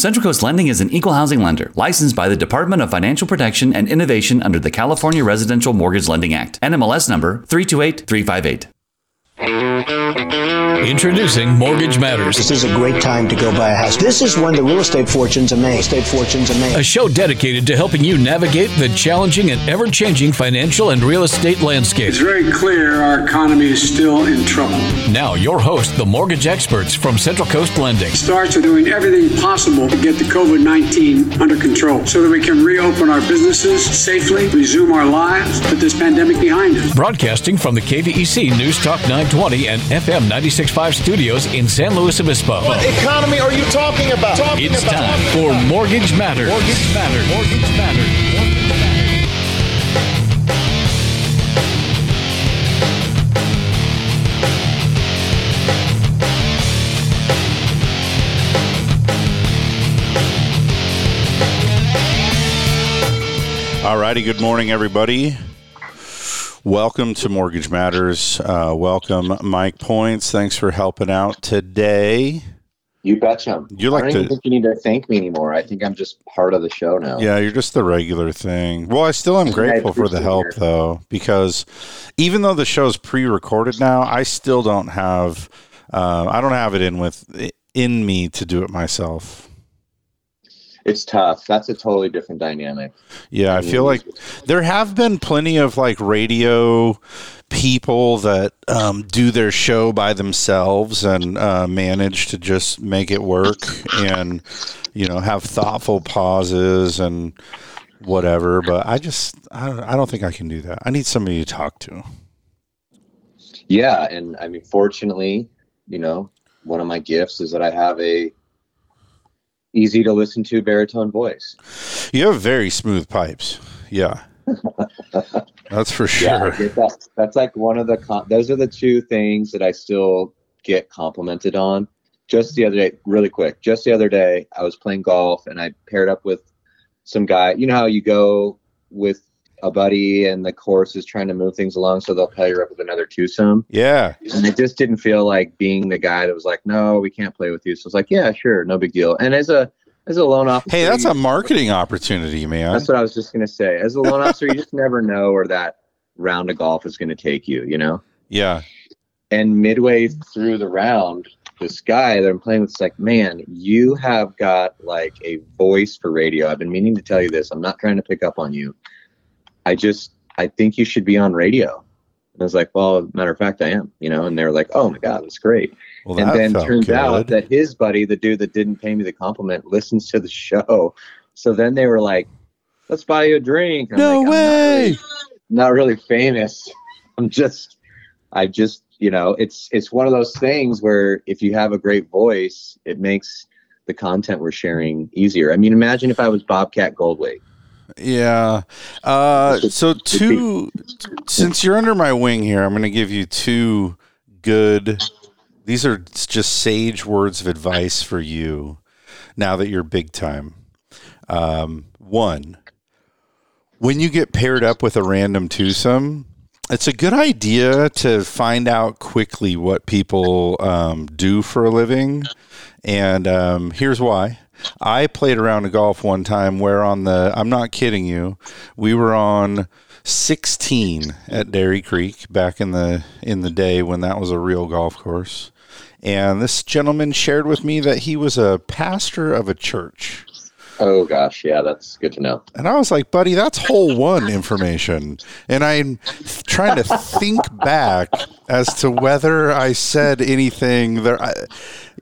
Central Coast Lending is an equal housing lender licensed by the Department of Financial Protection and Innovation under the California Residential Mortgage Lending Act. NMLS number 328358. Introducing Mortgage Matters. This is a great time to go buy a house. This is when the real estate fortunes are made. Real estate fortunes are made. A show dedicated to helping you navigate the challenging and ever changing financial and real estate landscape. It's very clear our economy is still in trouble. Now, your host, the mortgage experts from Central Coast Lending. Starts with doing everything possible to get the COVID 19 under control so that we can reopen our businesses safely, resume our lives, put this pandemic behind us. Broadcasting from the KVEC News Talk 920 and FM 96.5 studios in San Luis Obispo. What economy are you talking about? Talking It's about. time for Mortgage Matters. Mortgage Matters. Mortgage Matters. Mortgage Matters. All righty. Good morning, everybody. Welcome to Mortgage Matters. Uh, welcome, Mike Points. Thanks for helping out today. You betcha. You like I don't even to- think you need to thank me anymore. I think I'm just part of the show now. Yeah, you're just the regular thing. Well, I still am grateful for the help, though, because even though the show's pre-recorded now, I still don't have. Uh, I don't have it in with in me to do it myself. It's tough. That's a totally different dynamic. Yeah, I feel like there have been plenty of like radio people that um, do their show by themselves and uh, manage to just make it work and you know have thoughtful pauses and whatever. But I just I don't, I don't think I can do that. I need somebody to talk to. Yeah, and I mean, fortunately, you know, one of my gifts is that I have a easy to listen to baritone voice. You have very smooth pipes. Yeah. That's for sure. get that. That's like one of the. Com- those are the two things that I still get complimented on. Just the other day, really quick. Just the other day, I was playing golf and I paired up with some guy. You know how you go with a buddy and the course is trying to move things along, so they'll pair you up with another twosome. Yeah. And I just didn't feel like being the guy that was like, "No, we can't play with you." So it's like, "Yeah, sure, no big deal." And as a as a loan officer, Hey, that's a marketing opportunity, man. that's what I was just gonna say. As a loan officer, you just never know where that round of golf is gonna take you, you know. Yeah. And midway through the round, this guy that I'm playing with is like, "Man, you have got like a voice for radio. I've been meaning to tell you this. I'm not trying to pick up on you. I just I think you should be on radio." And I was like, "Well, matter of fact, I am." You know. And they were like, "Oh my god, that's great." Well, and that then turns good. out that his buddy, the dude that didn't pay me the compliment, listens to the show. So then they were like, "Let's buy you a drink." No like, I'm not way. really- Not really famous. I'm just, I just, you know, it's it's one of those things where if you have a great voice, it makes the content we're sharing easier. I mean, imagine if I was Bobcat Goldthwait. Yeah. Uh, so two, since you're under my wing here, I'm going to give you two good. These are just sage words of advice for you now that you're big time. Um, one, when you get paired up with a random twosome, it's a good idea to find out quickly what people um, do for a living. And um, here's why. I played around a golf one time where on the, I'm not kidding you, we were on 16 at Dairy Creek back in the in the day when that was a real golf course. And this gentleman shared with me that he was a pastor of a church. Oh gosh, yeah, that's good to know. And I was like, buddy, that's hole one information. And I'm trying to think back as to whether I said anything there. I,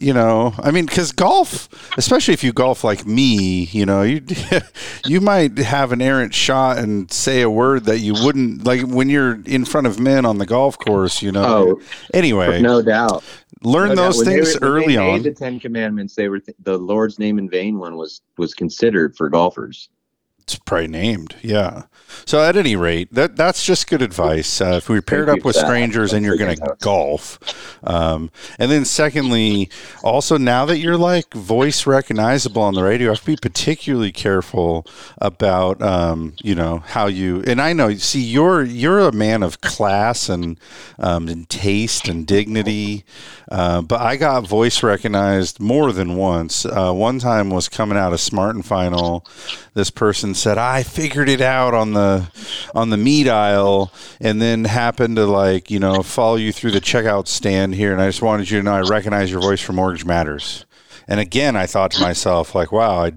you know, I mean, because golf, especially if you golf like me, you know, you you might have an errant shot and say a word that you wouldn't like when you're in front of men on the golf course. You know. Oh, anyway, no doubt. learn No doubt. those they things were- early on. The Ten Commandments. They were th- the Lord's name in vain one was was considered for golfers. it's probably named. Yeah. So at any rate, that that's just good advice. Uh, if we're paired up with strangers and you're going to golf, um, and then secondly, also now that you're like voice recognizable on the radio, you have to be particularly careful about um, you know how you. And I know, see, you're you're a man of class and um, and taste and dignity, uh, but I got voice recognized more than once. Uh, one time was coming out of Smart and Final. This person said, "I figured it out on the on the meat aisle," and then happened to like you know follow you through the checkout stand here, and I just wanted you to know I recognize your voice from Mortgage Matters. And again, I thought to myself, like, wow, I,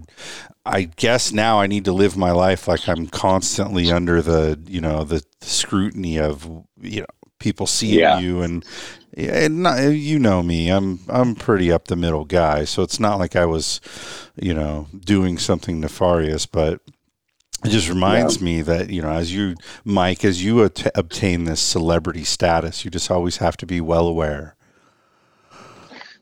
I guess now I need to live my life like I'm constantly under the, you know, the scrutiny of, you know, people seeing Yeah. you and, and not, you know me, I'm, I'm pretty up the middle guy. So it's not like I was, you know, doing something nefarious, but it just reminds me that, you know, as you, Mike, as you at- obtain this celebrity status, you just always have to be well aware.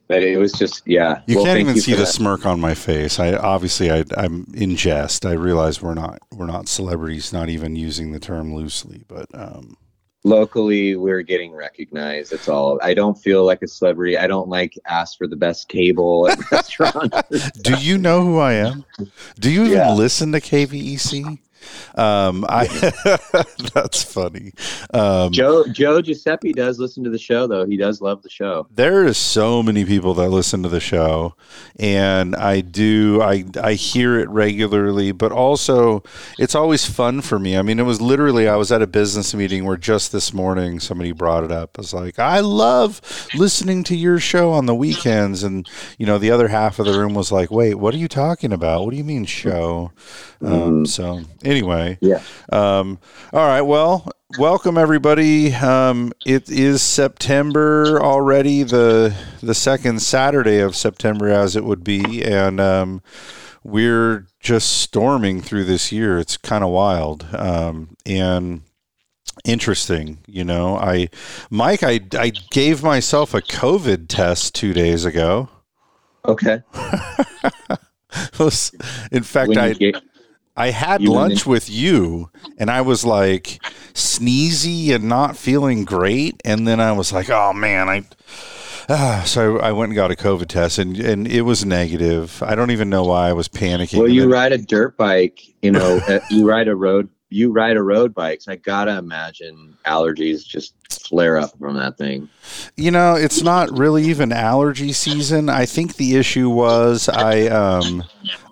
But it was just, yeah. You Well, can't even you see the that. smirk on my face. I obviously I, I'm in jest. I realize we're not we're not celebrities, not even using the term loosely. But um, locally we're getting recognized. That's all. I don't feel like a celebrity. I don't like ask for the best table at restaurants. Do you know who I am? Do you even listen to KVEC? Um, I that's funny. Um, joe joe giuseppe does listen to the show though. He does love the show. There is so many people that listen to the show and i do i i hear it regularly but also it's always fun for me. I mean it was literally i was at a business meeting where just this morning somebody brought it up. I was like i love listening to your show on the weekends. And you know the other half of the room was like wait what are you talking about? What do you mean show? Um, so anyway yeah um, all right. Well, welcome everybody. Um, it is September already, the the second Saturday of September, as it would be, and um, we're just storming through this year. It's kind of wild um, and interesting. You know, I, Mike, I I gave myself a COVID test two days ago. okay In fact, I get- I had You lunch with you and I was like sneezy and not feeling great. And then I was like, oh man, I. Ah, so I went and got a COVID test and, and it was negative. I don't even know why I was panicking. well you then- ride a dirt bike you know uh, you ride a road you ride a road bike so i gotta imagine allergies just flare up from that thing You know, it's not really even allergy season. I think the issue was I um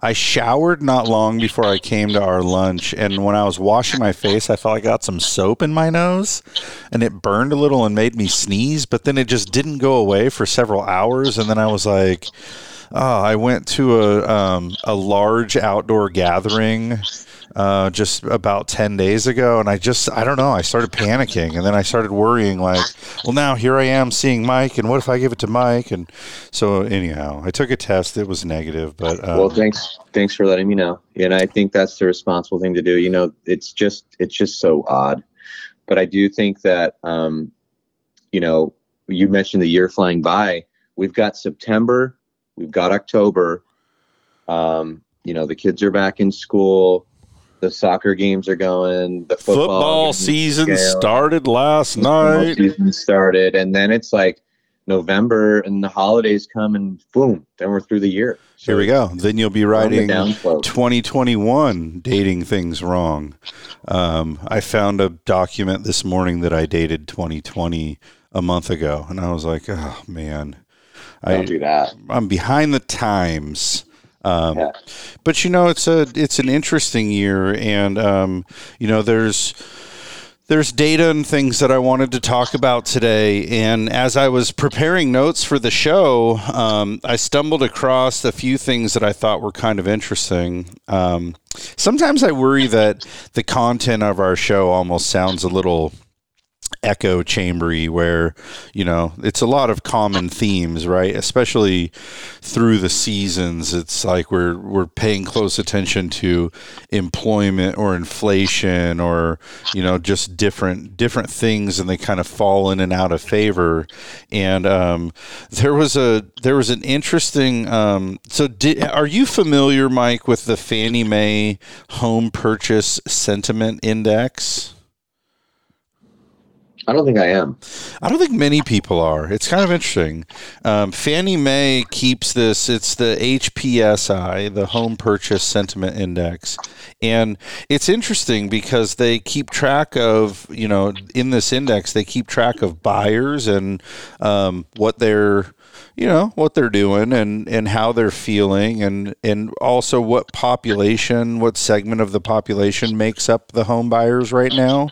I showered not long before I came to our lunch and when I was washing my face, I felt I got some soap in my nose and it burned a little and made me sneeze, but then it just didn't go away for several hours and then I was like Oh, I went to a um, a large outdoor gathering uh, just about ten days ago, and I just I don't know. I started panicking, and then I started worrying. Like, well, now here I am seeing Mike, and what if I give it to Mike? And so anyhow, I took a test. It was negative, but um, well thanks thanks for letting me know and i think that's the responsible thing to do you know it's just it's just so odd but i do think that um you know you mentioned the year flying by we've got september we've got october um you know the kids are back in school the soccer games are going the football, football season started last football night. season started and then it's like november and the holidays come and boom then we're through the year So Here we go. Then you'll be writing 2021 dating things wrong. Um, I found a document this morning that I dated 2020 a month ago, and I was like, oh man, Don't I do that. I'm behind the times. Um, Yeah. But you know, it's a it's an interesting year, and um, you know, there's there's data and things that I wanted to talk about today. And as I was preparing notes for the show, um, I stumbled across a few things that I thought were kind of interesting. Um, sometimes I worry that the content of our show almost sounds a little echo chambery where you know it's a lot of common themes right? Especially through the seasons it's like we're we're paying close attention to employment or inflation or you know just different different things and they kind of fall in and out of favor. And um, there was a there was an interesting um, so did, are you familiar mike with the fannie mae home purchase sentiment index I don't think I am. I don't think many people are. It's kind of interesting. Um, Fannie Mae keeps this. It's the HPSI, the Home Purchase Sentiment Index, and it's interesting because they keep track of you know in this index they keep track of buyers and um, what they're you know what they're doing and and how they're feeling and and also what population what segment of the population makes up the home buyers right now.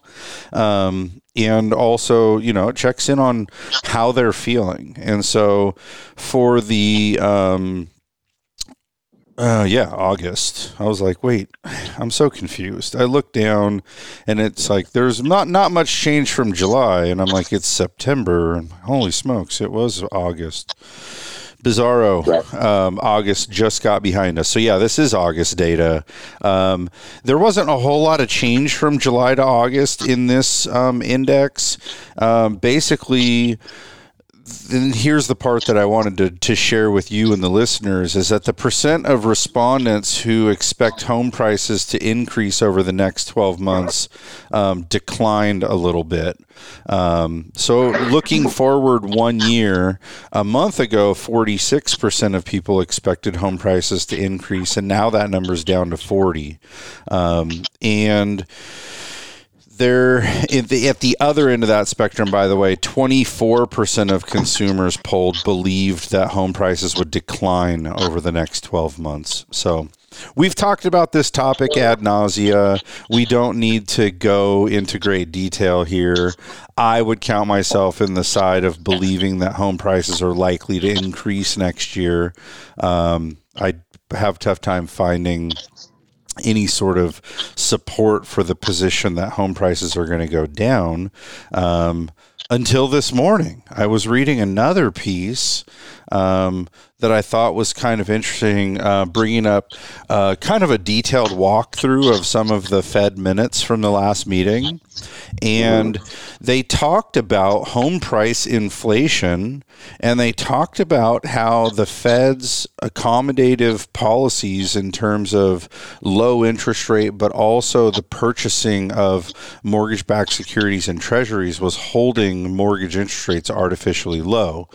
Um, and also you know it checks in on how they're feeling. And so for the um, uh, yeah, August. I was like, wait, I'm so confused. I look down, and it's like there's not not much change from July, and I'm like, it's September, and holy smokes, it was August. Bizarro. Um, August just got behind us. So, yeah, this is August data. Um, there wasn't a whole lot of change from July to August in this um, index. Um, basically, then here's the part that I wanted to, to share with you and the listeners is that the percent of respondents who expect home prices to increase over the next 12 months um, declined a little bit. Um, so, looking forward one year, a month ago, 46% of people expected home prices to increase, and now that number is down to 40. Um, and there at the, at the other end of that spectrum by the way 24% of consumers polled believed that home prices would decline over the next 12 months. So we've talked about this topic ad nausea. We don't need to go into great detail here. I would count myself in the side of believing that home prices are likely to increase next year. Um, i have tough time finding any sort of support for the position that home prices are going to go down um, until this morning. I was reading another piece um, that I thought was kind of interesting, uh, bringing up uh, kind of a detailed walkthrough of some of the Fed minutes from the last meeting. And they talked about home price inflation and they talked about how the Fed's accommodative policies in terms of low interest rate, but also the purchasing of mortgage backed securities and treasuries was holding mortgage interest rates artificially low.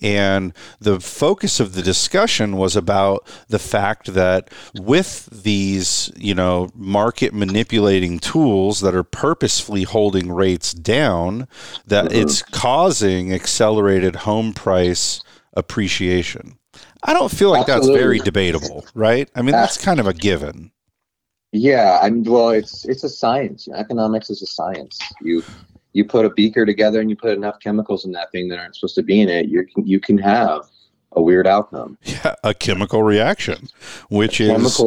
And the focus of the discussion was about the fact that with these, you know, market manipulating tools that are purposefully holding rates down, that mm-hmm. it's causing accelerated home price appreciation. I don't feel like Absolutely. that's very debatable, right? I mean, that's kind of a given. Yeah, I mean, well, it's it's a science. Economics is a science. You you put a beaker together and you put enough chemicals in that thing that aren't supposed to be in it, you can you can have a weird outcome. Yeah, a chemical reaction, which a is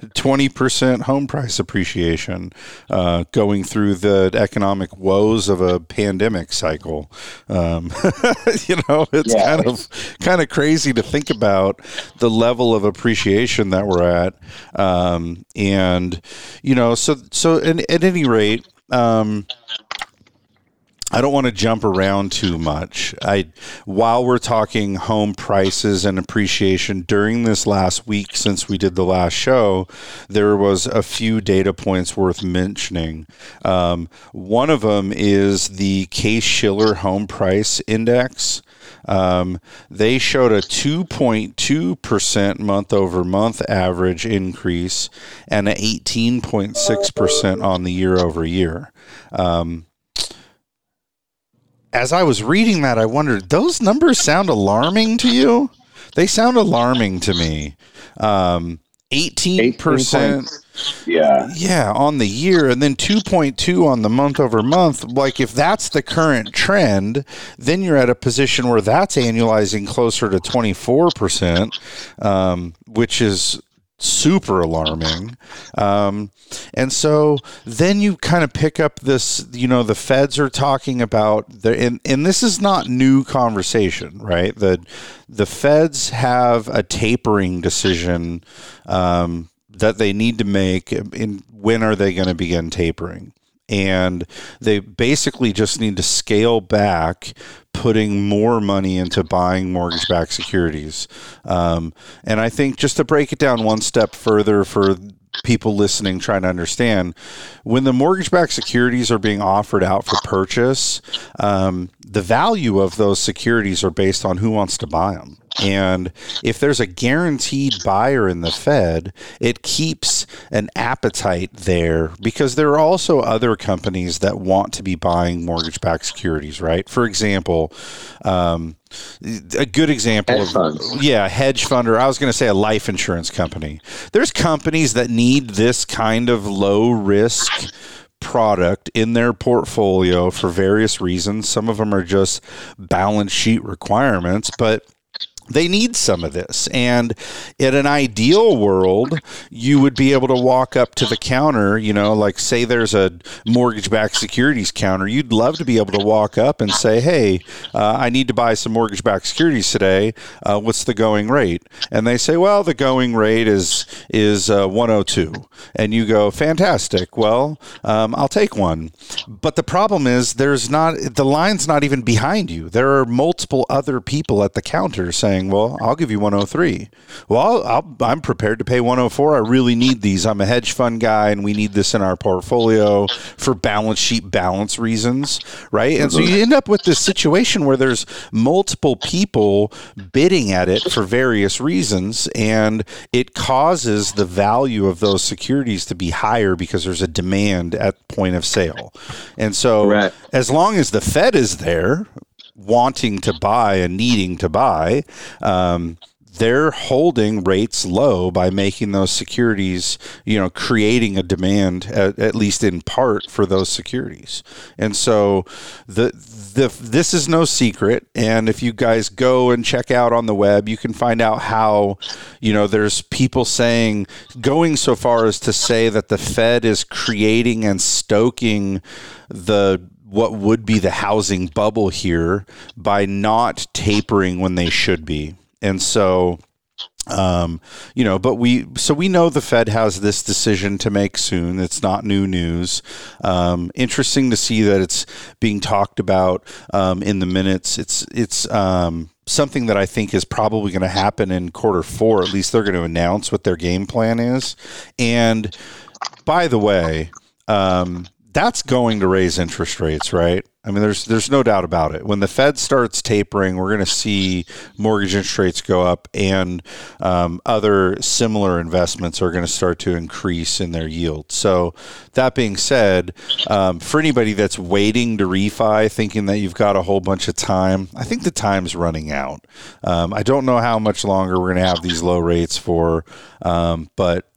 twenty percent home price appreciation, uh, going through the economic woes of a pandemic cycle. Um, you know, it's yeah, kind it's, of kind of crazy to think about the level of appreciation that we're at, um, and you know, so so in, at any rate. Um, I don't want to jump around too much. I while we're talking home prices and appreciation during this last week since we did the last show, there was a few data points worth mentioning. Um, one of them is the Case Shiller Home Price Index. Um, they showed a 2.2% month over month average increase and an 18.6% on the year over year. Um, as I was reading that, I wondered, those numbers sound alarming to you? They sound alarming to me. Um, 18%. Yeah. Yeah, on the year and then 2.2 on the month over month. Like if that's the current trend, then you're at a position where that's annualizing closer to 24%, um, which is super alarming. Um, and so then you kind of pick up this, you know, the feds are talking about the, and, and this is not new conversation, right? The, the feds have a tapering decision um, that they need to make. In when are they going to begin tapering? And they basically just need to scale back putting more money into buying mortgage backed securities. Um, and I think just to break it down one step further for people listening trying to understand when the mortgage backed securities are being offered out for purchase, um, the value of those securities are based on who wants to buy them. And if there's a guaranteed buyer in the Fed, it keeps an appetite there because there are also other companies that want to be buying mortgage backed securities, right? For example, um, a good example Hedge of funds. yeah hedge fund or i was going to say a life insurance company there's companies that need this kind of low risk product in their portfolio for various reasons some of them are just balance sheet requirements but they need some of this. And in an ideal world, you would be able to walk up to the counter, you know, like say there's a mortgage backed securities counter. You'd love to be able to walk up and say, hey, uh, I need to buy some mortgage backed securities today. Uh, what's the going rate? And they say, well, the going rate is, is uh, 102. And you go, fantastic. Well, um, I'll take one. But the problem is, there's not, the line's not even behind you. There are multiple other people at the counter saying, well, I'll give you 103. Well, I'll, i am prepared to pay 104. I really need these. I'm a hedge fund guy, and we need this in our portfolio for balance sheet balance reasons, right? And so you end up with this situation where there's multiple people bidding at it for various reasons, and it causes the value of those securities to be higher because there's a demand at point of sale. And so, Correct. as long as the Fed is there, wanting to buy and needing to buy, um, they're holding rates low by making those securities, you know, creating a demand at, at least in part for those securities. And so the the this is no secret. And if you guys go and check out on the web, you can find out how, you know, there's people saying going so far as to say that the Fed is creating and stoking the what would be the housing bubble here by not tapering when they should be. And so um, you know, but we so we know the Fed has this decision to make soon. It's not new news. Um, interesting to see that it's being talked about um, in the minutes. It's it's um, something that I think is probably going to happen in quarter four. At least they're going to announce what their game plan is. And by the way, um, that's going to raise interest rates, right? I mean, there's there's no doubt about it. When the Fed starts tapering, we're going to see mortgage interest rates go up, and um, other similar investments are going to start to increase in their yield. So, that being said, um, for anybody that's waiting to refi, thinking that you've got a whole bunch of time, I think the time's running out. Um, I don't know how much longer we're going to have these low rates for, um, but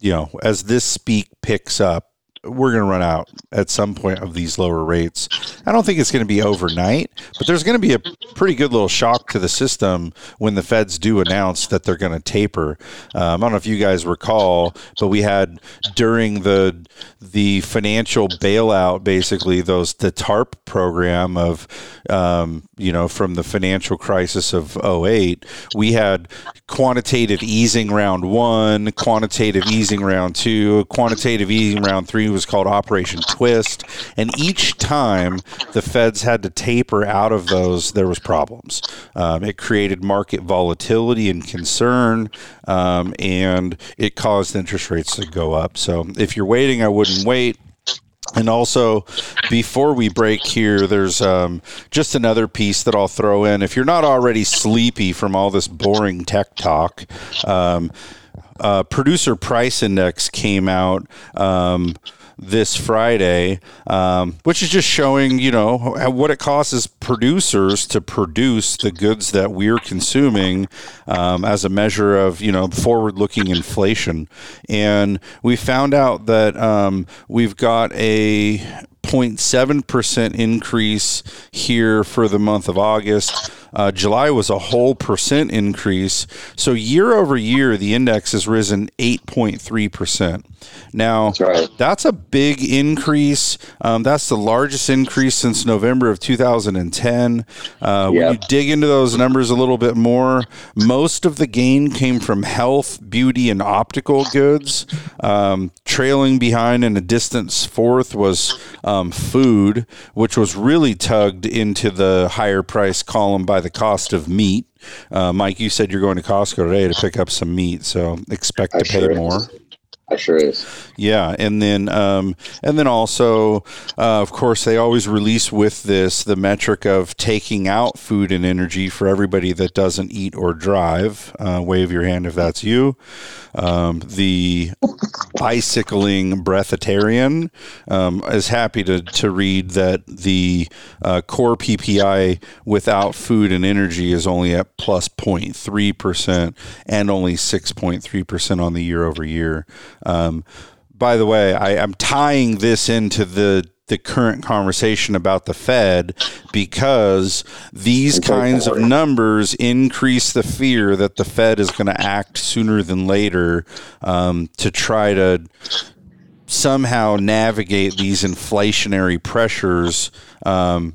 you know, as this speak picks up we're going to run out at some point of these lower rates. I don't think it's going to be overnight, but there's going to be a pretty good little shock to the system when the feds do announce that they're going to taper. Um, I don't know if you guys recall, but we had during the the financial bailout, basically those the TARP program of um, you know from the financial crisis of 08, we had quantitative easing round one, quantitative easing round two, quantitative easing round three was called Operation Twist, and each time the feds had to taper out of those, there was problems. Um, it created market volatility and concern, um, and it caused interest rates to go up. So if you're waiting, I wouldn't wait. And also, before we break here, there's um, just another piece that I'll throw in. If you're not already sleepy from all this boring tech talk, um, uh, producer price index came out. Um, this Friday, um, which is just showing, you know, what it costs as producers to produce the goods that we're consuming um, as a measure of, you know, forward-looking inflation. And we found out that um, we've got a 0.7% increase here for the month of August. Uh, July was a whole percent increase. So year over year, the index has risen 8.3%. Now, That's right. that's a big increase. Um, that's the largest increase since November of 2010. Uh, When you dig into those numbers a little bit more, most of the gain came from health, beauty, and optical goods. Um, trailing behind in a distance fourth was um, food, which was really tugged into the higher price column by the cost of meat. Uh, Mike, you said you're going to Costco today to pick up some meat, so expect I to pay sure more. is. I sure is. Yeah, and then um, and then also, uh, of course, they always release with this the metric of taking out food and energy for everybody that doesn't eat or drive. Uh, wave your hand if that's you. Um, the bicycling breatharian um, is happy to to read that the uh, core PPI without food and energy is only at plus 0.3 percent and only 6.3 percent on the year over year. Um, by the way, I, I'm tying this into the the current conversation about the Fed because these kinds of numbers increase the fear that the Fed is going to act sooner than later um, to try to somehow navigate these inflationary pressures. Um,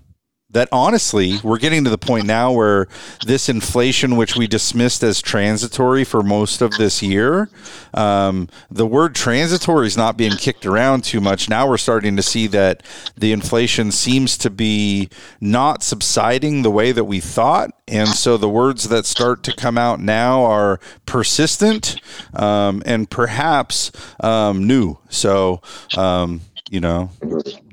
that honestly, we're getting to the point now where this inflation, which we dismissed as transitory for most of this year, um, the word transitory is not being kicked around too much. Now we're starting to see that the inflation seems to be not subsiding the way that we thought. And so the words that start to come out now are persistent um, and perhaps um, new. So, um, you know,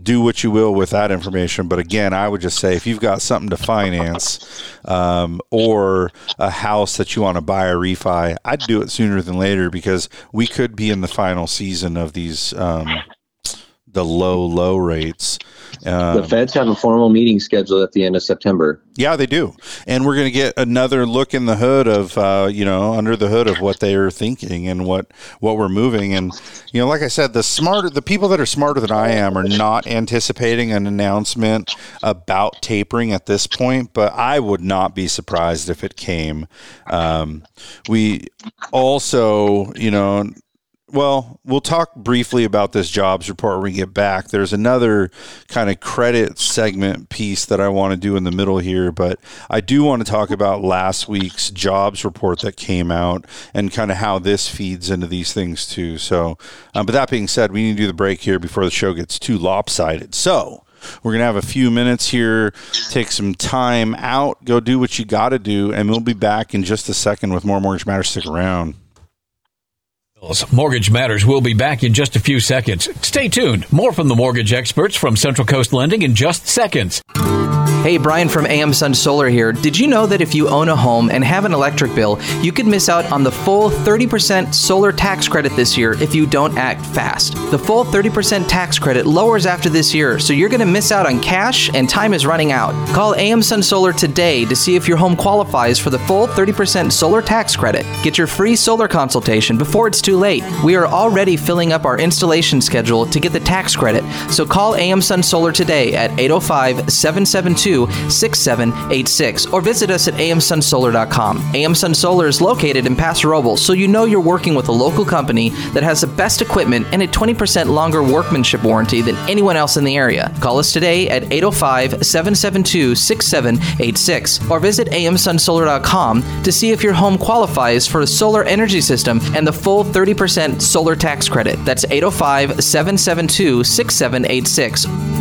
do what you will with that information. But again, I would just say if you've got something to finance um, or a house that you want to buy or refi, I'd do it sooner than later because we could be in the final season of these um, the low low rates. The Um, Feds have a formal meeting scheduled at the end of September. yeah, they do, and we're going to get another look in the hood of uh, you know under the hood of what they are thinking and what what we're moving. And you know, like I said, the smarter the people that are smarter than I am are not anticipating an announcement about tapering at this point. But I would not be surprised if it came. Um, we also, you know. Well, we'll talk briefly about this jobs report when we get back. There's another kind of credit segment piece that I want to do in the middle here, but I do want to talk about last week's jobs report that came out and kind of how this feeds into these things too. So, um, but that being said, we need to do the break here before the show gets too lopsided. So, we're going to have a few minutes here, take some time out, go do what you got to do, and we'll be back in just a second with more Mortgage Matters. Stick around. Mortgage Matters will be back in just a few seconds. Stay tuned. More from the mortgage experts from Central Coast Lending in just seconds. Hey, Brian from AM Sun Solar here. Did you know that if you own a home and have an electric bill, you could miss out on the full 30% solar tax credit this year if you don't act fast? The full 30% tax credit lowers after this year, so you're going to miss out on cash and time is running out. Call AM Sun Solar today to see if your home qualifies for the full 30% solar tax credit. Get your free solar consultation before it's too late. We are already filling up our installation schedule to get the tax credit, so call AM Sun Solar today at 805 772 6786 or visit us at amsunsolar.com. AM Sun Solar is located in Paso Robles, so you know you're working with a local company that has the best equipment and a 20% longer workmanship warranty than anyone else in the area. Call us today at 805 772 6786 or visit amsunsolar.com to see if your home qualifies for a solar energy system and the full 30% solar tax credit. That's 805 772 6786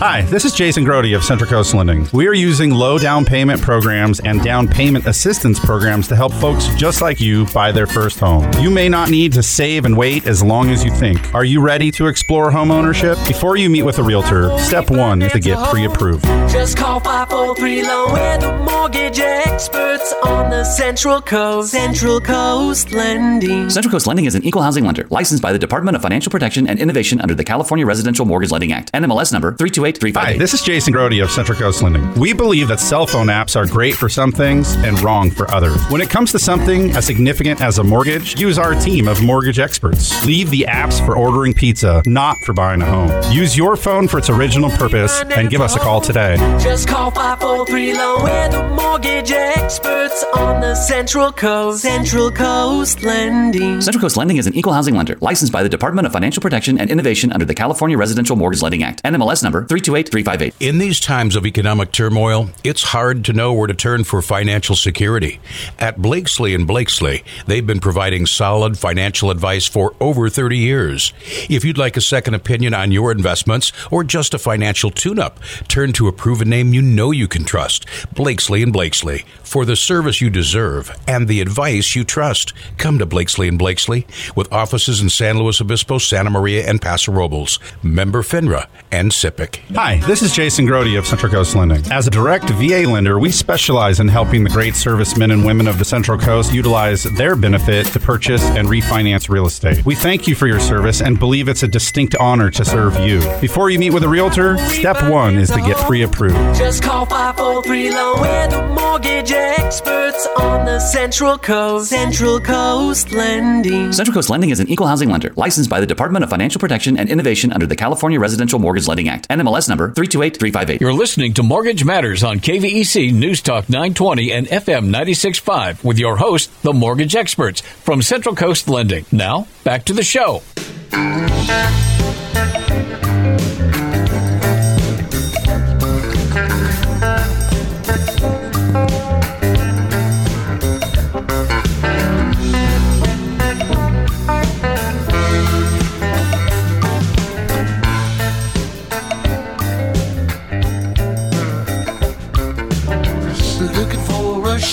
Hi, this is Jason Grody of Central Coast Lending. We are using low down payment programs and down payment assistance programs to help folks just like you buy their first home. You may not need to save and wait as long as you think. Are you ready to explore home ownership? Before you meet with a realtor, step one is to get pre approved. Just call 543 Loan. We're the mortgage experts on the Central Coast. Central Coast Lending. Central Coast Lending is an equal housing lender licensed by the Department of Financial Protection and Innovation under the California Residential Mortgage Lending Act. NMLS number 328 Hi, this is Jason Grody of Central Coast Lending. We believe that cell phone apps are great for some things and wrong for others. When it comes to something as significant as a mortgage, use our team of mortgage experts. Leave the apps for ordering pizza, not for buying a home. Use your phone for its original purpose and give us a call today. Just call 543 Loan. We're the mortgage experts on the Central Coast. Central Coast Lending. Central Coast Lending is an equal housing lender licensed by the Department of Financial Protection and Innovation under the California Residential Mortgage Lending Act. NMLS number 328358. In these times of economic turmoil, it's hard to know where to turn for financial security. At Blakesley and Blakesley, they've been providing solid financial advice for over 30 years. If you'd like a second opinion on your investments or just a financial tune-up, turn to a proven name you know you can trust. Blakesley and Blakesley. For the service you deserve and the advice you trust, come to Blakesley and Blakesley with offices in San Luis Obispo, Santa Maria, and Paso Robles. Member FINRA and SIPC. Hi, this is Jason Grody of Central Coast Lending. As a direct VA lender, we specialize in helping the great servicemen and women of the Central Coast utilize their benefit to purchase and refinance real estate. We thank you for your service and believe it's a distinct honor to serve you. Before you meet with a realtor, step one is to get pre approved. Just call 543 Loan. We're the mortgage experts on the Central Coast. Central Coast Lending. Central Coast Lending is an equal housing lender licensed by the Department of Financial Protection and Innovation under the California Residential Mortgage Lending Act. NMLS number 328358. You're listening to Mortgage Matters on KVEC News Talk 920 and FM 965 with your host, the mortgage experts from Central Coast Lending. Now, back to the show.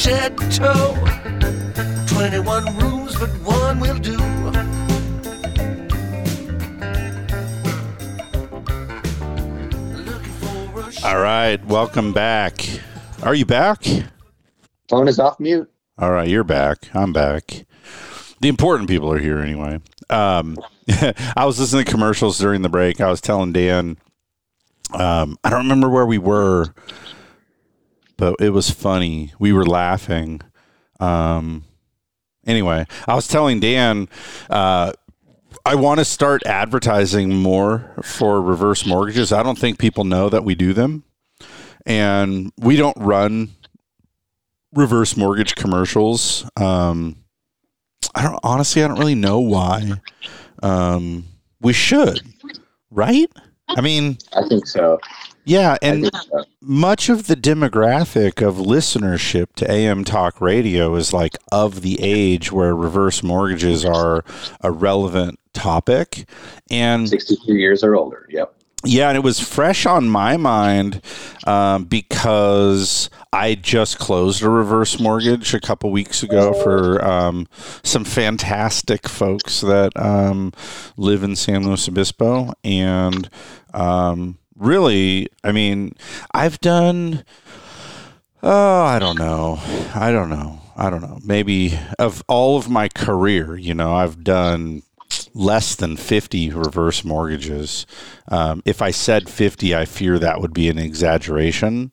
Chateau. 21 rooms, but one will do. All right, welcome back. Are you back? Phone is off mute. All right, you're back. I'm back. The important people are here anyway. Um, I was listening to commercials during the break. I was telling Dan, um, I don't remember where we were, but it was funny. We were laughing. Um, anyway, I was telling Dan, uh, I want to start advertising more for reverse mortgages. I don't think people know that we do them. And we don't run reverse mortgage commercials. Um, I don't honestly, I don't really know why. Um, we should, right? I mean, I think so. Yeah, and much of the demographic of listenership to AM talk radio is like of the age where reverse mortgages are a relevant topic. And 62 years or older. Yep. yeah, and it was fresh on my mind um, because I just closed a reverse mortgage a couple weeks ago for um, some fantastic folks that um, live in San Luis Obispo. And um, really, I mean, I've done, oh, I don't know. I don't know. I don't know. Maybe of all of my career, you know, I've done less than 50 reverse mortgages. Um, if I said 50, I fear that would be an exaggeration.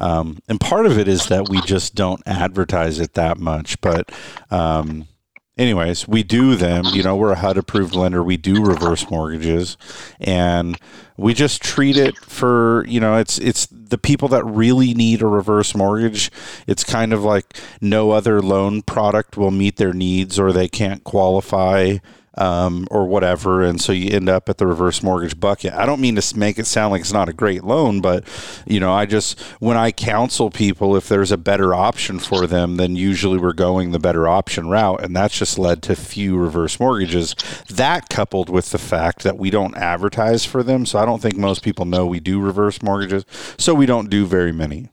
Um, and part of it is that we just don't advertise it that much. But, um, anyways, we do them. You know, we're a HUD approved lender. We do reverse mortgages, and we just treat it for you know, it's it's the people that really need a reverse mortgage. It's kind of like no other loan product will meet their needs, or they can't qualify. Um, or whatever, and so you end up at the reverse mortgage bucket. I don't mean to make it sound like it's not a great loan, but you know, I just when I counsel people, if there's a better option for them, then usually we're going the better option route, and that's just led to few reverse mortgages. That coupled with the fact that we don't advertise for them, so I don't think most people know we do reverse mortgages, so we don't do very many.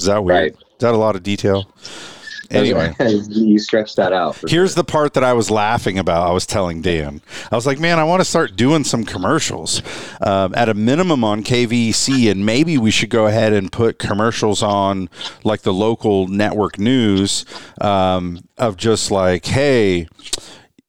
Is that weird? Is that a lot of detail? Anyway. you stretch that out. Here's the part that I was laughing about. I was telling Dan, I was like, man, I want to start doing some commercials um, at a minimum on KVEC, and maybe we should go ahead and put commercials on like the local network news um, of just like, hey,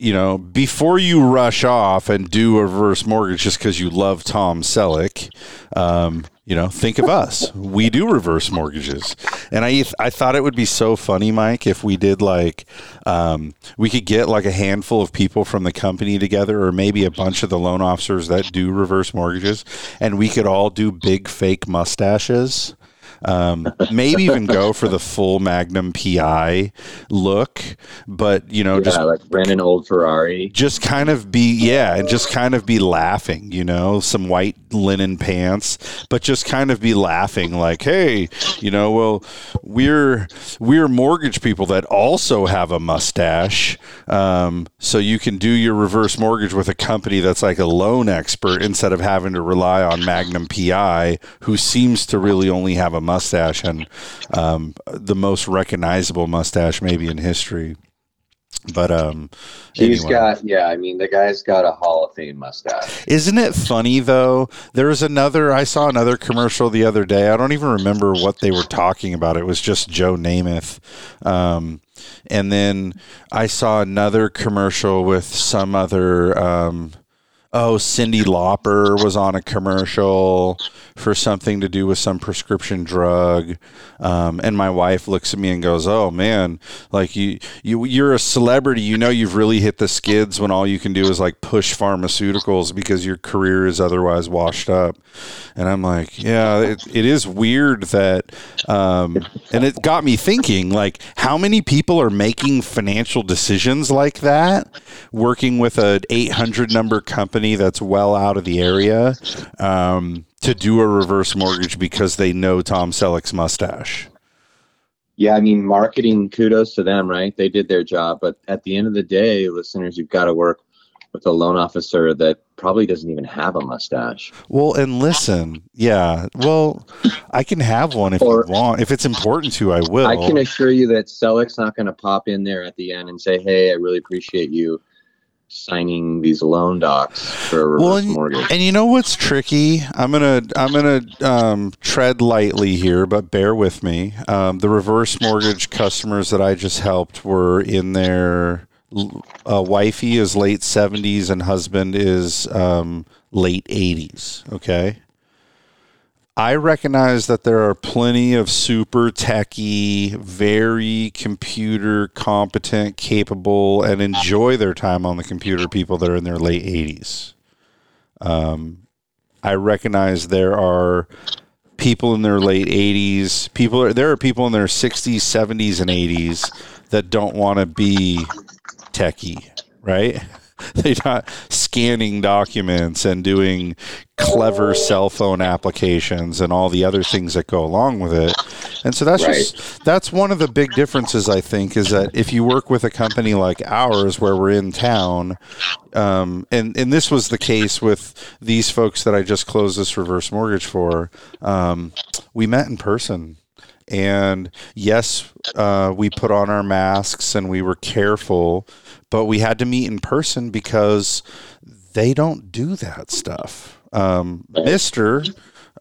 you know, before you rush off and do a reverse mortgage just because you love Tom Selleck, um, you know, think of us. We do reverse mortgages, and I I thought it would be so funny, Mike, if we did like um, we could get like a handful of people from the company together, or maybe a bunch of the loan officers that do reverse mortgages, and we could all do big fake mustaches. Um, maybe even go for the full Magnum PI look, but you know, yeah, just like Brandon Old Ferrari. just kind of be yeah and just kind of be laughing you know some white linen pants but just kind of be laughing like hey you know well we're we're mortgage people that also have a mustache um, so you can do your reverse mortgage with a company that's like a loan expert instead of having to rely on magnum pi who seems to really only have a mustache and um, the most recognizable mustache maybe in history but um He's anyway. got yeah. I mean, the guy's got a Hall of Fame mustache. Isn't it funny though? There's another. I saw another commercial the other day. I don't even remember what they were talking about. It was just Joe Namath, um, and then I saw another commercial with some other. Um, oh, Cyndi Lauper was on a commercial for something to do with some prescription drug, um, and my wife looks at me and goes, "Oh man, like you, you, you're a celebrity. You know, you've really hit the skids when all you can do is like push pharmaceuticals because your career is otherwise washed up." And I'm like, "Yeah, it, it is weird that," um, and it got me thinking, like, how many people are making financial decisions like that, working with an 800 number company that's well out of the area um, to do a reverse mortgage because they know Tom Selleck's mustache. Yeah, I mean, marketing. Kudos to them, right? They did their job. But at the end of the day, listeners, you've got to work with a loan officer that probably doesn't even have a mustache. Well, and listen, yeah. Well, I can have one if Or- you want. If it's important to, I will. I can assure you that Selleck's not going to pop in there at the end and say, "Hey, I really appreciate you signing these loan docs for a reverse well, and, mortgage." and you know what's tricky? I'm gonna I'm gonna um, tread lightly here, but bear with me. Um, the reverse mortgage customers that I just helped were in their uh, wifey is late 70s and husband is um, late 80s. Okay. I recognize that there are plenty of super techie, very computer competent, capable, and enjoy their time on the computer people that are in their late 80s. Um, I recognize there are people in their late 80s, people are, there are people in their 60s, 70s, and 80s that don't want to be techie, right? They're not scanning documents and doing clever cell phone applications and all the other things that go along with it. And so that's just that's one of the big differences I think is that if you work with a company like ours where we're in town, um, and and this was the case with these folks that I just closed this reverse mortgage for, um, we met in person. And yes, uh, we put on our masks and we were careful, but we had to meet in person because they don't do that stuff. Um, Mister,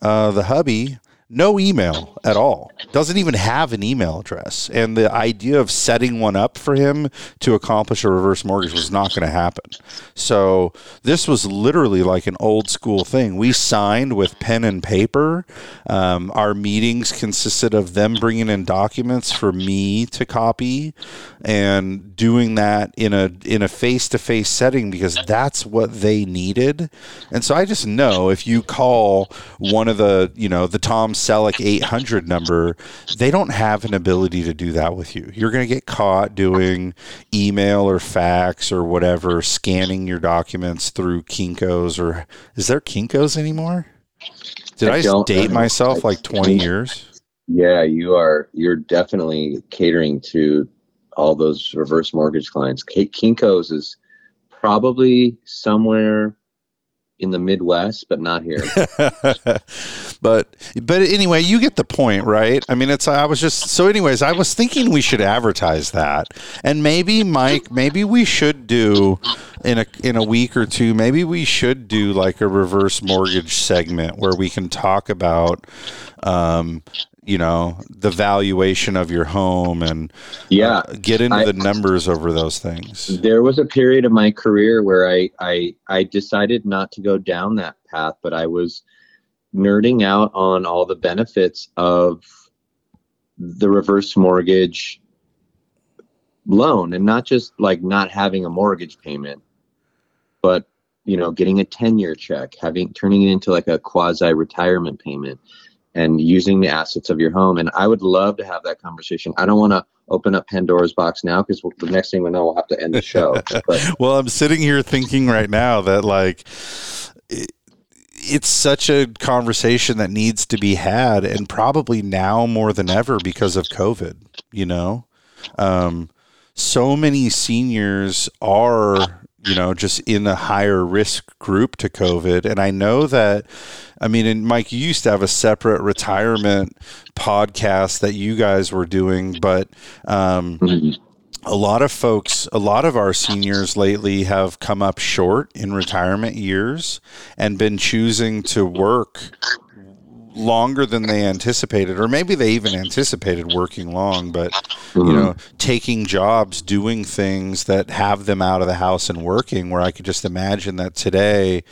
uh, the hubby, no email at all. Doesn't even have an email address. And the idea of setting one up for him to accomplish a reverse mortgage was not going to happen. So this was literally like an old school thing. We signed with pen and paper. Um, our meetings consisted of them bringing in documents for me to copy and doing that in a in a face to face setting because that's what they needed. And so I just know if you call one of the you know the Tom Selleck 800 number, they don't have an ability to do that with you. You're going to get caught doing email or fax or whatever, scanning your documents through Kinkos or is there Kinkos anymore? Did I, I date myself like 20 years? Yeah, you are. You're definitely catering to all those reverse mortgage clients. Kinkos is probably somewhere in the Midwest, but not here. but but anyway, you get the point, right? I mean, it's I was just so. Anyways, I was thinking we should advertise that, and maybe Mike, maybe we should do in a in a week or two. Maybe we should do like a reverse mortgage segment where we can talk about. Um, you know the valuation of your home and Yeah. uh, get into I- the numbers over those things. There was a period of my career where I, I I decided not to go down that path, but I was nerding out on all the benefits of the reverse mortgage loan and not just like not having a mortgage payment, but you know, getting a 10 year check, having turning it into like a quasi retirement payment and using the assets of your home. And I would love to have that conversation. I don't want to open up Pandora's box now because the next thing we know, we'll have to end the show. But well, I'm sitting here thinking right now that like it, it's such a conversation that needs to be had, and probably now more than ever because of COVID. You know, um, so many seniors are you know just in the higher risk group to COVID, and I know that. I mean, and Mike, you used to have a separate retirement podcast that you guys were doing, but um, a lot of folks, a lot of our seniors lately have come up short in retirement years and been choosing to work longer than they anticipated or maybe they even anticipated working long but you know taking jobs doing things that have them out of the house and working where i could just imagine that today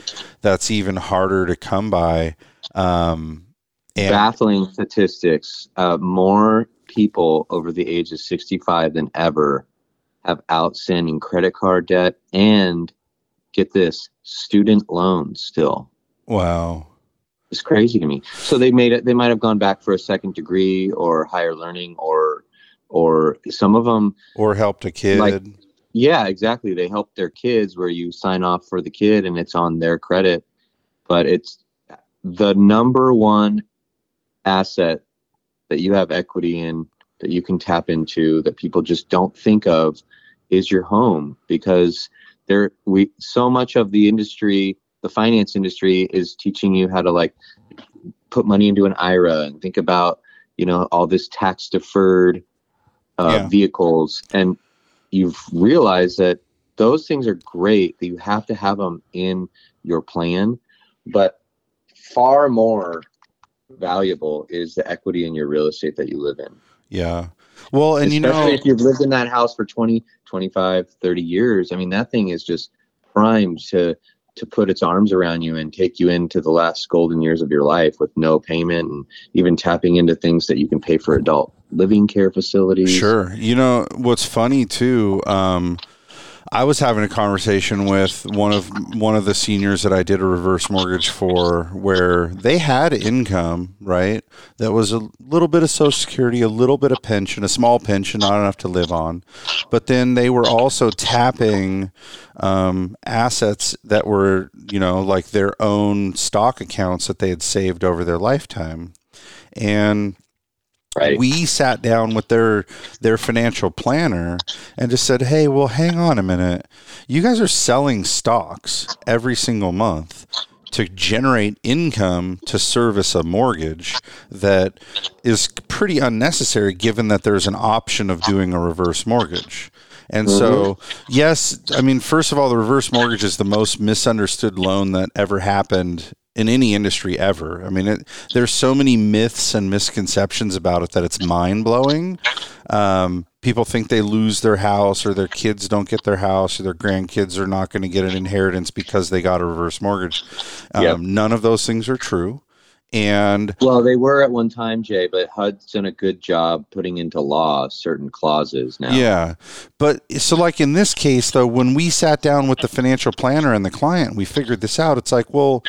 that's even harder to come by um and baffling statistics uh, more people over the age of 65 than ever have outstanding credit card debt and get this student loans still. Wow it's crazy to me. So they made it they might have gone back for a second degree or higher learning or or some of them or helped a kid. like yeah exactly. They help their kids where you sign off for the kid and it's on their credit. But it's the number one asset that you have equity in that you can tap into that people just don't think of is your home because there we so much of the industry the finance industry is teaching you how to like put money into an IRA and think about you know all this tax deferred uh, Yeah. vehicles. And you've realized that those things are great that you have to have them in your plan. But far more valuable is the equity in your real estate that you live in. Yeah. Well and you know if you've lived in that house for 20 25 30 years. I mean that thing is just primed to to put its arms around you and take you into the last golden years of your life with no payment and even tapping into things that you can pay for adult living care facilities Sure. You know what's funny too. Um, I was having a conversation with one of one of the seniors that I did a reverse mortgage for, where they had income, right? That was a little bit of Social Security, a little bit of pension, a small pension, not enough to live on, but then they were also tapping um, assets that were, you know, like their own stock accounts that they had saved over their lifetime, and we sat down with their their financial planner and just said, "Hey, well, hang on a minute. You guys are selling stocks every single month to generate income to service a mortgage that is pretty unnecessary given that there's an option of doing a reverse mortgage." And so, mm-hmm. yes, I mean, first of all, the reverse mortgage is the most misunderstood loan that ever happened in any industry ever. I mean, it, there's so many myths and misconceptions about it that it's mind blowing. Um, people think they lose their house or their kids don't get their house or their grandkids are not going to get an inheritance because they got a reverse mortgage. Um, Yep. None of those things are true. And well they were at one time jay but hud's done a good job putting into law certain clauses now Yeah. But so, like in this case, though, when we sat down with the financial planner and the client, we figured this out. It's like, well,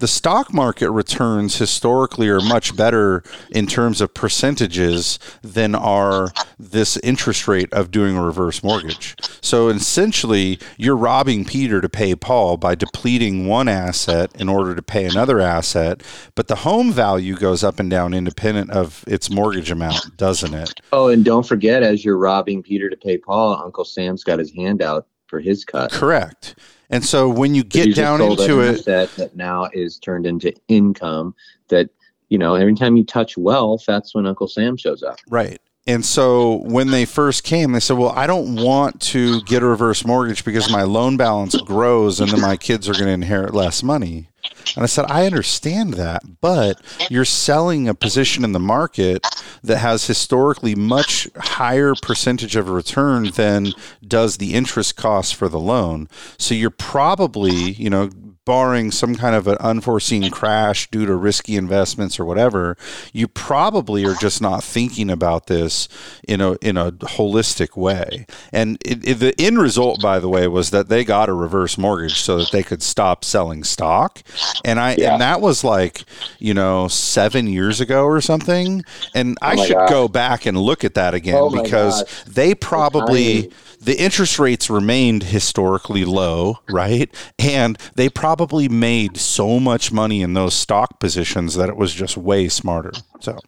the stock market returns historically are much better in terms of percentages than are this interest rate of doing a reverse mortgage. So essentially, you're robbing Peter to pay Paul by depleting one asset in order to pay another asset. But the home value goes up and down independent of its mortgage amount, doesn't it? Oh, and don't forget, as you're robbing Peter to pay Paul, Uncle Sam's got his hand out for his cut. Correct. And so when you get down into it, that now is turned into income. That you know, every time you touch wealth, that's when Uncle Sam shows up. right. And so when they first came, they said, Well, I don't want to get a reverse mortgage because my loan balance grows and then my kids are going to inherit less money. And I said, I understand that, but you're selling a position in the market that has historically much higher percentage of return than does the interest cost for the loan. So you're probably, you know, barring some kind of an unforeseen crash due to risky investments or whatever, you probably are just not thinking about this in a in a holistic way. And it, it, the end result, by the way, was that they got a reverse mortgage so that they could stop selling stock. And I Yeah. and that was like you know seven years ago or something. And oh I Oh my should gosh. go back and look at that again Oh because they probably timing. The interest rates remained historically low, right? And they probably made so much money in those stock positions that it was just way smarter. So,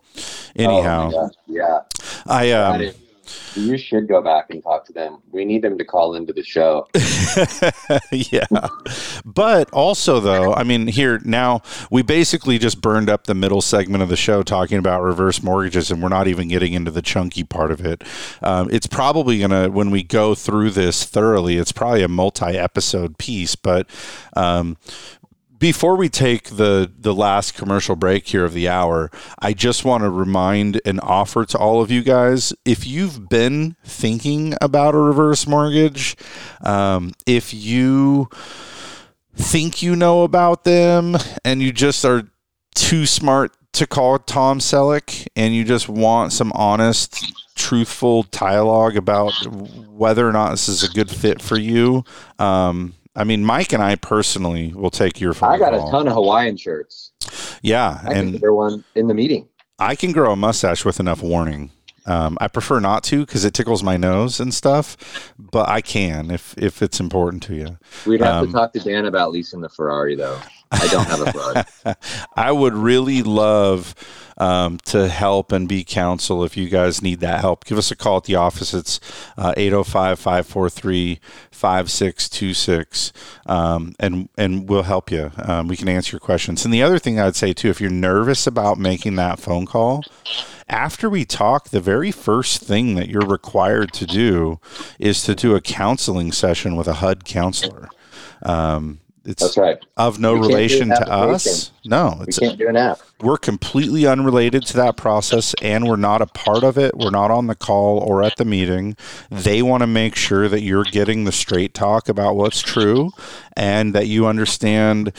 anyhow, Oh yeah. I um, you should go back and talk to them. We need them to call into the show. yeah. But also, though, I mean, here now we basically just burned up the middle segment of the show talking about reverse mortgages, and we're not even getting into the chunky part of it. Um, it's probably going to, when we go through this thoroughly, it's probably a multi episode piece. But um, before we take the the last commercial break here of the hour, I just want to remind and offer to all of you guys if you've been thinking about a reverse mortgage, um, if you think you know about them and you just are too smart to call Tom Selleck and you just want some honest, truthful dialogue about whether or not this is a good fit for you. Um, I mean, Mike and I personally will take your phone I got a ton of Hawaiian shirts. Yeah, I and wear one in the meeting. I can grow a mustache with enough warning. Um, I prefer not to because it tickles my nose and stuff, but I can if if it's important to you. We'd have Um, to talk to Dan about leasing the Ferrari, though. I don't have a Ferrari. I would really love um, to help and be counsel if you guys need that help. Give us a call at the office. It's uh, 805 543 5626, um, and and we'll help you. Um, we can answer your questions. And the other thing I'd say, too, if you're nervous about making that phone call, after we talk, the very first thing that you're required to do is to do a counseling session with a HUD counselor. Um, it's That's right. of no relation to us. No, We it's can't do an app. we're completely unrelated to that process and we're not a part of it. We're not on the call or at the meeting. They want to make sure that you're getting the straight talk about what's true and that you understand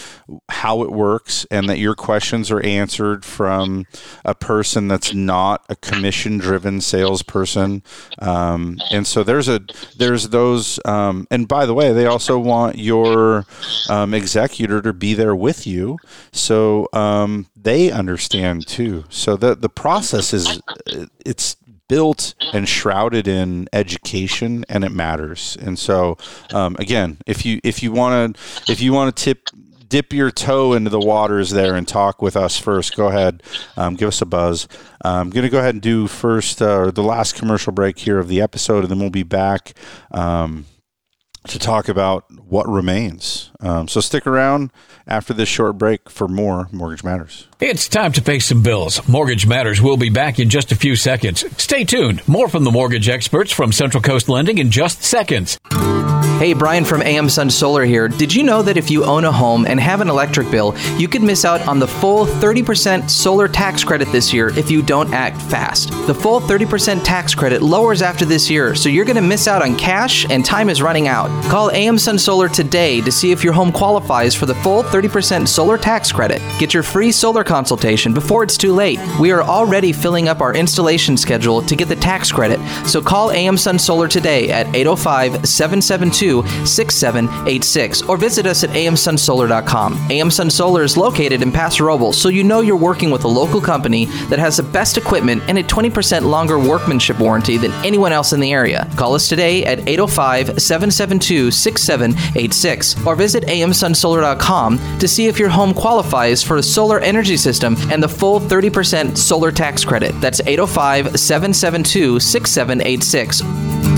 how it works and that your questions are answered from a person that's not a commission driven salesperson. Um, and so there's a there's those um, and by the way, they also want your um, executor to be there with you. So um, they understand too. So the the process is it's built and shrouded in education and it matters. And so um, again, if you if you want to if you want to tip dip your toe into the waters there and talk with us first, go ahead, um, give us a buzz. I'm going to go ahead and do first uh, the last commercial break here of the episode, and then we'll be back. Um, to talk about what remains. Um, so stick around after this short break for more Mortgage Matters. It's time to pay some bills. Mortgage Matters will be back in just a few seconds. Stay tuned. More from the mortgage experts from Central Coast Lending in just seconds. Hey, Brian from AM Sun Solar here. Did you know that if you own a home and have an electric bill, you could miss out on the full 30% solar tax credit this year if you don't act fast? The full 30% tax credit lowers after this year, so you're going to miss out on cash and time is running out. Call AM Sun Solar today to see if your home qualifies for the full 30% solar tax credit. Get your free solar consultation before it's too late. We are already filling up our installation schedule to get the tax credit, so call AM Sun Solar today at 805 772 6786 or visit us at amsunsolar.com. AM Sun Solar is located in Paso Robles, so you know you're working with a local company that has the best equipment and a 20% longer workmanship warranty than anyone else in the area. Call us today at 805 772 6786 or visit amsunsolar.com to see if your home qualifies for a solar energy system and the full 30% solar tax credit. That's 805 772 6786.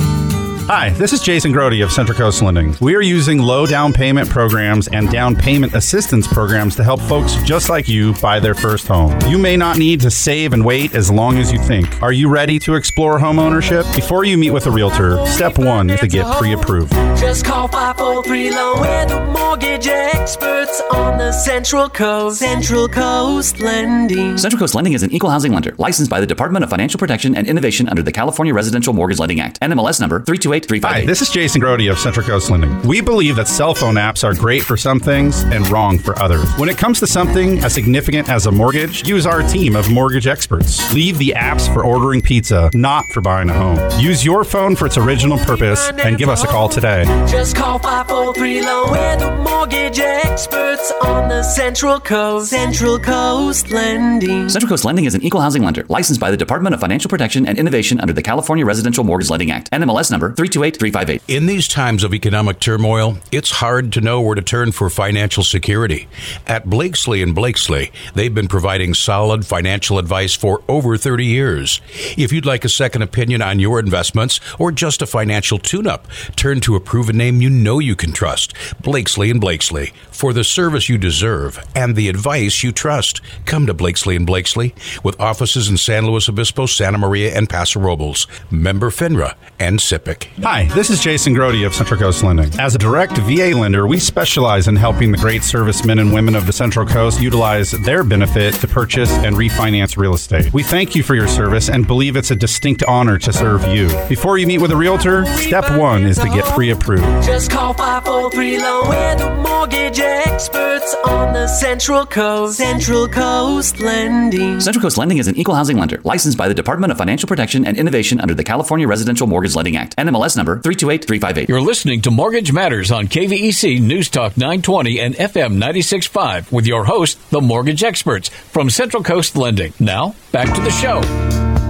Hi, this is Jason Grody of Central Coast Lending. We are using low down payment programs and down payment assistance programs to help folks just like you buy their first home. You may not need to save and wait as long as you think. Are you ready to explore home ownership? Before you meet with a realtor, step one is to get pre approved. Just call 543 Low. We're the mortgage experts on the Central Coast. Central Coast Lending. Central Coast Lending is an equal housing lender licensed by the Department of Financial Protection and Innovation under the California Residential Mortgage Lending Act. NMLS number 328. 888 This is Jason Grody of Central Coast Lending. We believe that cell phone apps are great for some things and wrong for others. When it comes to something as significant as a mortgage, use our team of mortgage experts. Leave the apps for ordering pizza, not for buying a home. Use your phone for its original purpose and give us a call today. Just call 543 Low. We're the mortgage experts on the Central Coast. Central Coast Lending. Central Coast Lending is an equal housing lender licensed by the Department of Financial Protection and Innovation under the California Residential Mortgage Lending Act. NMLS number 3 328358. In these times of economic turmoil, it's hard to know where to turn for financial security. At Blakeslee and Blakeslee, they've been providing solid financial advice for over 30 years. If you'd like a second opinion on your investments or just a financial tune-up, turn to a proven name you know you can trust. Blakeslee and Blakeslee. For the service you deserve and the advice you trust, come to Blakeslee and Blakeslee with offices in San Luis Obispo, Santa Maria, and Paso Robles. Member FINRA and SIPC. Hi, this is Jason Grody of Central Coast Lending. As a direct VA lender, we specialize in helping the great servicemen and women of the Central Coast utilize their benefit to purchase and refinance real estate. We thank you for your service and believe it's a distinct honor to serve you. Before you meet with a realtor, step one is to get pre approved. Just call 543 Loan. We're the mortgage experts on the Central Coast. Central Coast Lending. Central Coast Lending is an equal housing lender licensed by the Department of Financial Protection and Innovation under the California Residential Mortgage Lending Act. NMLS number 328358. You're listening to Mortgage Matters on KVEC News Talk 920 and FM 965 with your host, the mortgage experts from Central Coast Lending. Now, back to the show.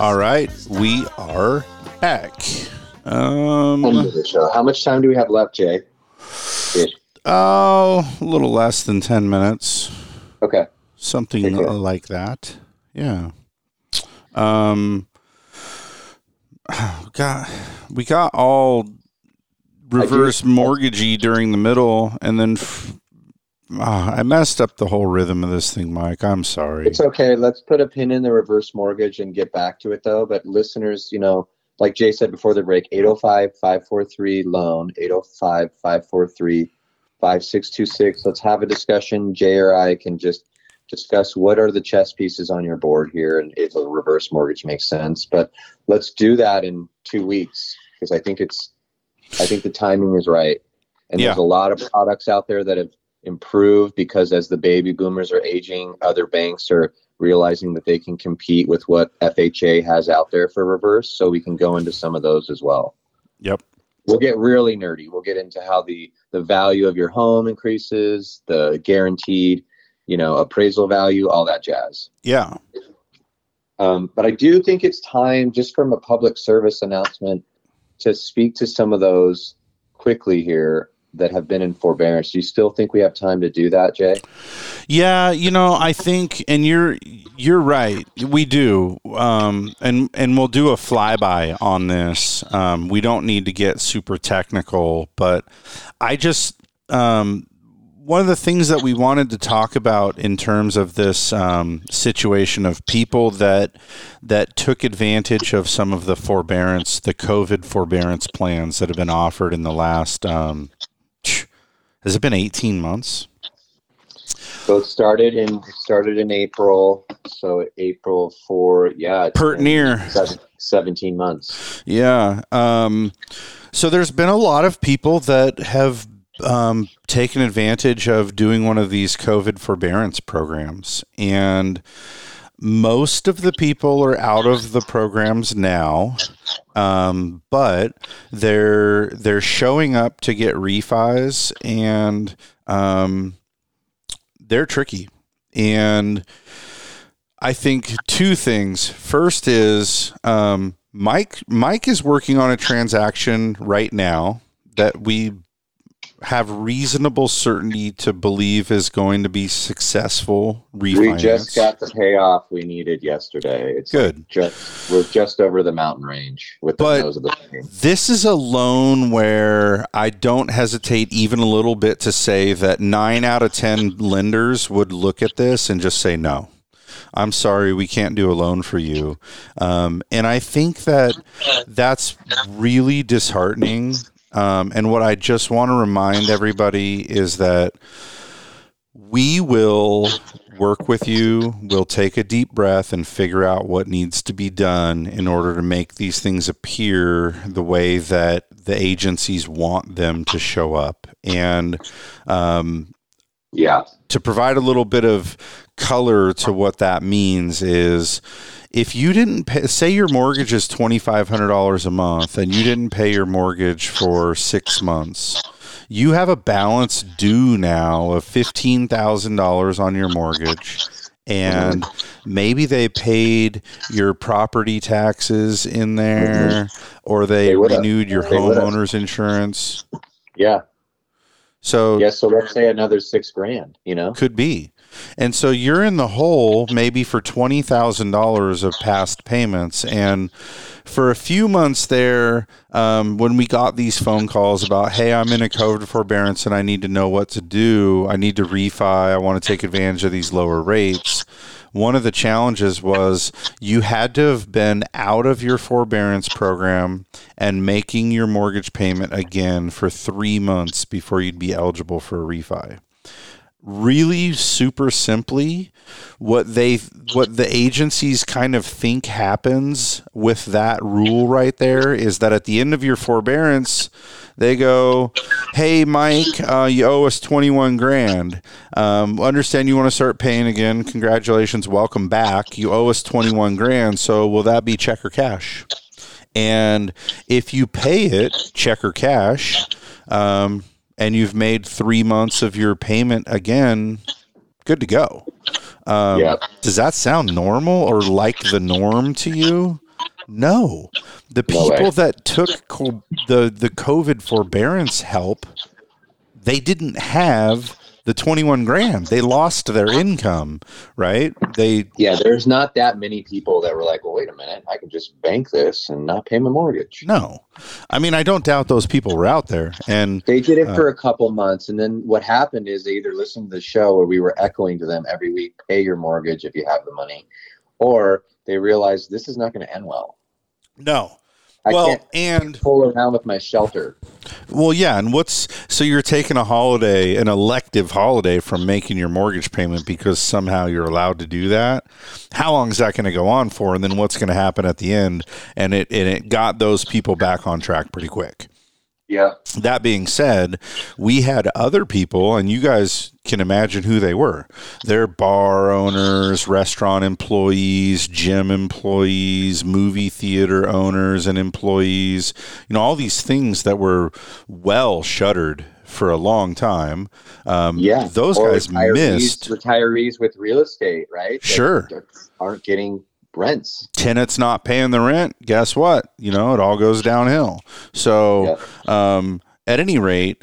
All right, we are back. Um, End of the show. How much time do we have left, Jay? Oh, a little less than ten minutes. Okay. Something like that. Yeah. Um. Got we got all reverse mortgagey during the middle, and then f- ah, I messed up the whole rhythm of this thing, Mike. I'm sorry. It's okay. Let's put a pin in the reverse mortgage and get back to it, though. But listeners, you know, like Jay said before the break, 805 543 loan, 805 543 5626. Let's have a discussion. Jay or I can just discuss what are the chess pieces on your board here and if a reverse mortgage makes sense. But let's do that in two weeks because I think it's, I think the timing is right. And there's a lot of products out there that have improved because as the baby boomers are aging, other banks are realizing that they can compete with what FHA has out there for reverse. So we can go into some of those as well. Yep. We'll get really nerdy. We'll get into how the the value of your home increases, the guaranteed, you know, appraisal value, all that jazz. Yeah. Um, but I do think it's time, just from a public service announcement, to speak to some of those quickly here that have been in forbearance. Do you still think we have time to do that, Jay? Yeah, you know, I think, and you're you're right. We do, um, and and we'll do a flyby on this. Um, we don't need to get super technical, but I just um, one of the things that we wanted to talk about in terms of this um, situation of people that that took advantage of some of the forbearance, the COVID forbearance plans that have been offered in the last. Um, has it been eighteen months? So it started in it started in April. So April for yeah, it's Pert near. seven- seventeen months. Yeah. Um, so there's been a lot of people that have um, taken advantage of doing one of these COVID forbearance programs. And most of the people are out of the programs now, um, but they're they're showing up to get refis, and um, they're tricky. And I think two things. First is um, Mike. Mike is working on a transaction right now that we have reasonable certainty to believe is going to be successful refinance. We just got the payoff we needed yesterday. It's Good. like just we're just over the mountain range with the But- nose of the plane. This is a loan where I don't hesitate even a little bit to say that nine out of 10 lenders would look at this and just say, no, I'm sorry, we can't do a loan for you. Um, and I think that that's really disheartening. Um, and what I just want to remind everybody is that we will work with you. We'll take a deep breath and figure out what needs to be done in order to make these things appear the way that the agencies want them to show up. And um, yeah, to provide a little bit of color to what that means is if you didn't pay, say your mortgage is $2,500 a month and you didn't pay your mortgage for six months, you have a balance due now of $15,000 on your mortgage. And maybe they paid your property taxes in there, mm-hmm. or they, They renewed your They would've. homeowner's insurance. Yeah. So Yeah, so let's say another six grand, you know? could be. And so you're in the hole maybe for $20,000 of past payments. And for a few months there, um, when we got these phone calls about, hey, I'm in a COVID forbearance and I need to know what to do, I need to refi, I want to take advantage of these lower rates. One of the challenges was you had to have been out of your forbearance program and making your mortgage payment again for three months before you'd be eligible for a refi really super simply what they what the agencies kind of think happens with that rule right there is that at the end of your forbearance they go hey mike uh, you owe us 21 grand. Um, understand you want to start paying again. Congratulations. Welcome back. You owe us 21 grand. So will that be check or cash? And if you pay it check or cash um, and you've made three months of your payment again, good to go. Um, Yeah. Does that sound normal or like the norm to you? No. The No people that took co- the the COVID forbearance help, they didn't have the 21 grand. They lost their income, right? They Yeah, there's not that many people that were like, well, wait a minute, I can just bank this and not pay my mortgage. no. I mean, I don't doubt those people were out there and They did it Uh, for a couple months, and then what happened is they either listened to the show where we were echoing to them every week, pay your mortgage if you have the money, or they realized this is not going to end well. no. I well, can't and pull around with my shelter. Well, yeah, and what's so you're taking a holiday, an elective holiday from making your mortgage payment because somehow you're allowed to do that. How long is that going to go on for? And then what's going to happen at the end? And it and it got those people back on track pretty quick. Yeah. That being said, we had other people, and you guys can imagine who they were. They're bar owners, restaurant employees, gym employees, movie theater owners and employees. You know, all these things that were well shuttered for a long time. Um, Yeah. those Or guys retirees- missed. retirees with real estate, right? That- Sure. that aren't getting rents. tenants not paying the rent, guess what? You know, it all goes downhill. So, um, at any rate,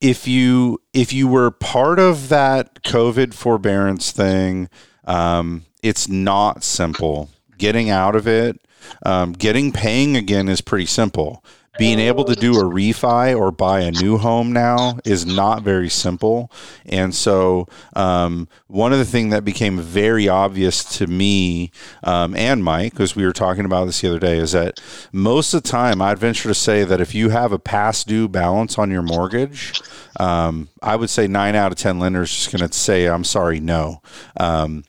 if you if you were part of that COVID forbearance thing, um, it's not simple. Getting out of it, um, getting paying again is pretty simple. Being able to do a refi or buy a new home now is not very simple. And so, um, one of the things that became very obvious to me um, and Mike, because we were talking about this the other day, is that most of the time, I'd venture to say that if you have a past due balance on your mortgage, um, I would say nine out of 10 lenders just going to say, I'm sorry, no. Um,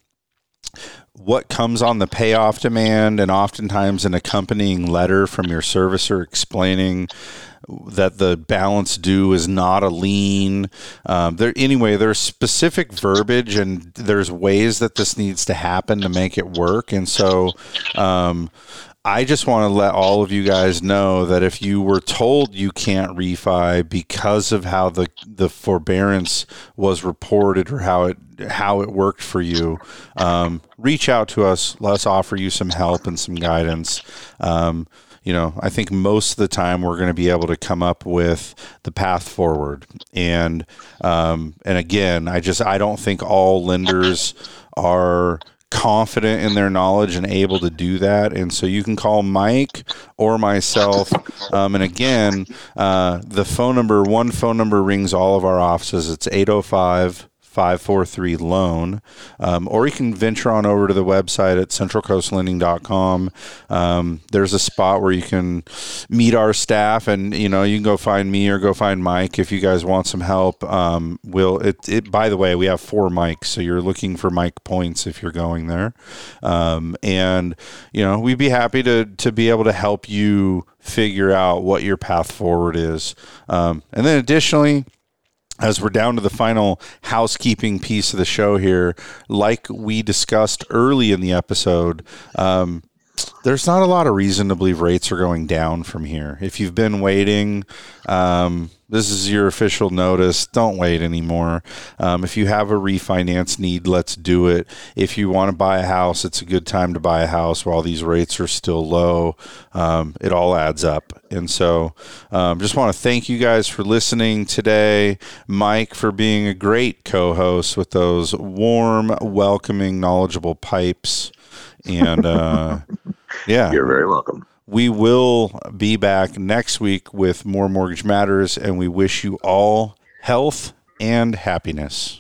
what comes on the payoff demand, and oftentimes an accompanying letter from your servicer explaining that the balance due is not a lien. Um, there anyway. There's specific verbiage and there's ways that this needs to happen to make it work. And so, um, I just want to let all of you guys know that if you were told you can't refi because of how the the forbearance was reported or how it how it worked for you, um, reach out to us. Let us offer you some help and some guidance. Um, you know, I think most of the time we're going to be able to come up with the path forward. And um, and again, I just I don't think all lenders are confident in their knowledge and able to do that. And so you can call Mike or myself. Um, and again, uh, the phone number, one phone number rings all of our offices. It's 805 543 loan. Um, or you can venture on over to the website at centralcoastlending.com. Um, there's a spot where you can meet our staff and, you know, you can go find me or go find Mike if you guys want some help. Um, we'll, it, it, by the way, we have four mics, so you're looking for Mike points if you're going there. Um, and, you know, we'd be happy to, to be able to help you figure out what your path forward is. Um, and then additionally, as we're down to the final housekeeping piece of the show here, like we discussed early in the episode, um, there's not a lot of reason to believe rates are going down from here. If you've been waiting, um, this is your official notice. Don't wait anymore. Um, if you have a refinance need, let's do it. If you want to buy a house, it's a good time to buy a house while these rates are still low. Um, it all adds up. And so, um, just want to thank you guys for listening today. Mike, for being a great co host with those warm, welcoming, knowledgeable pipes. And uh, yeah. You're very welcome. We will be back next week with more Mortgage Matters, and we wish you all health and happiness.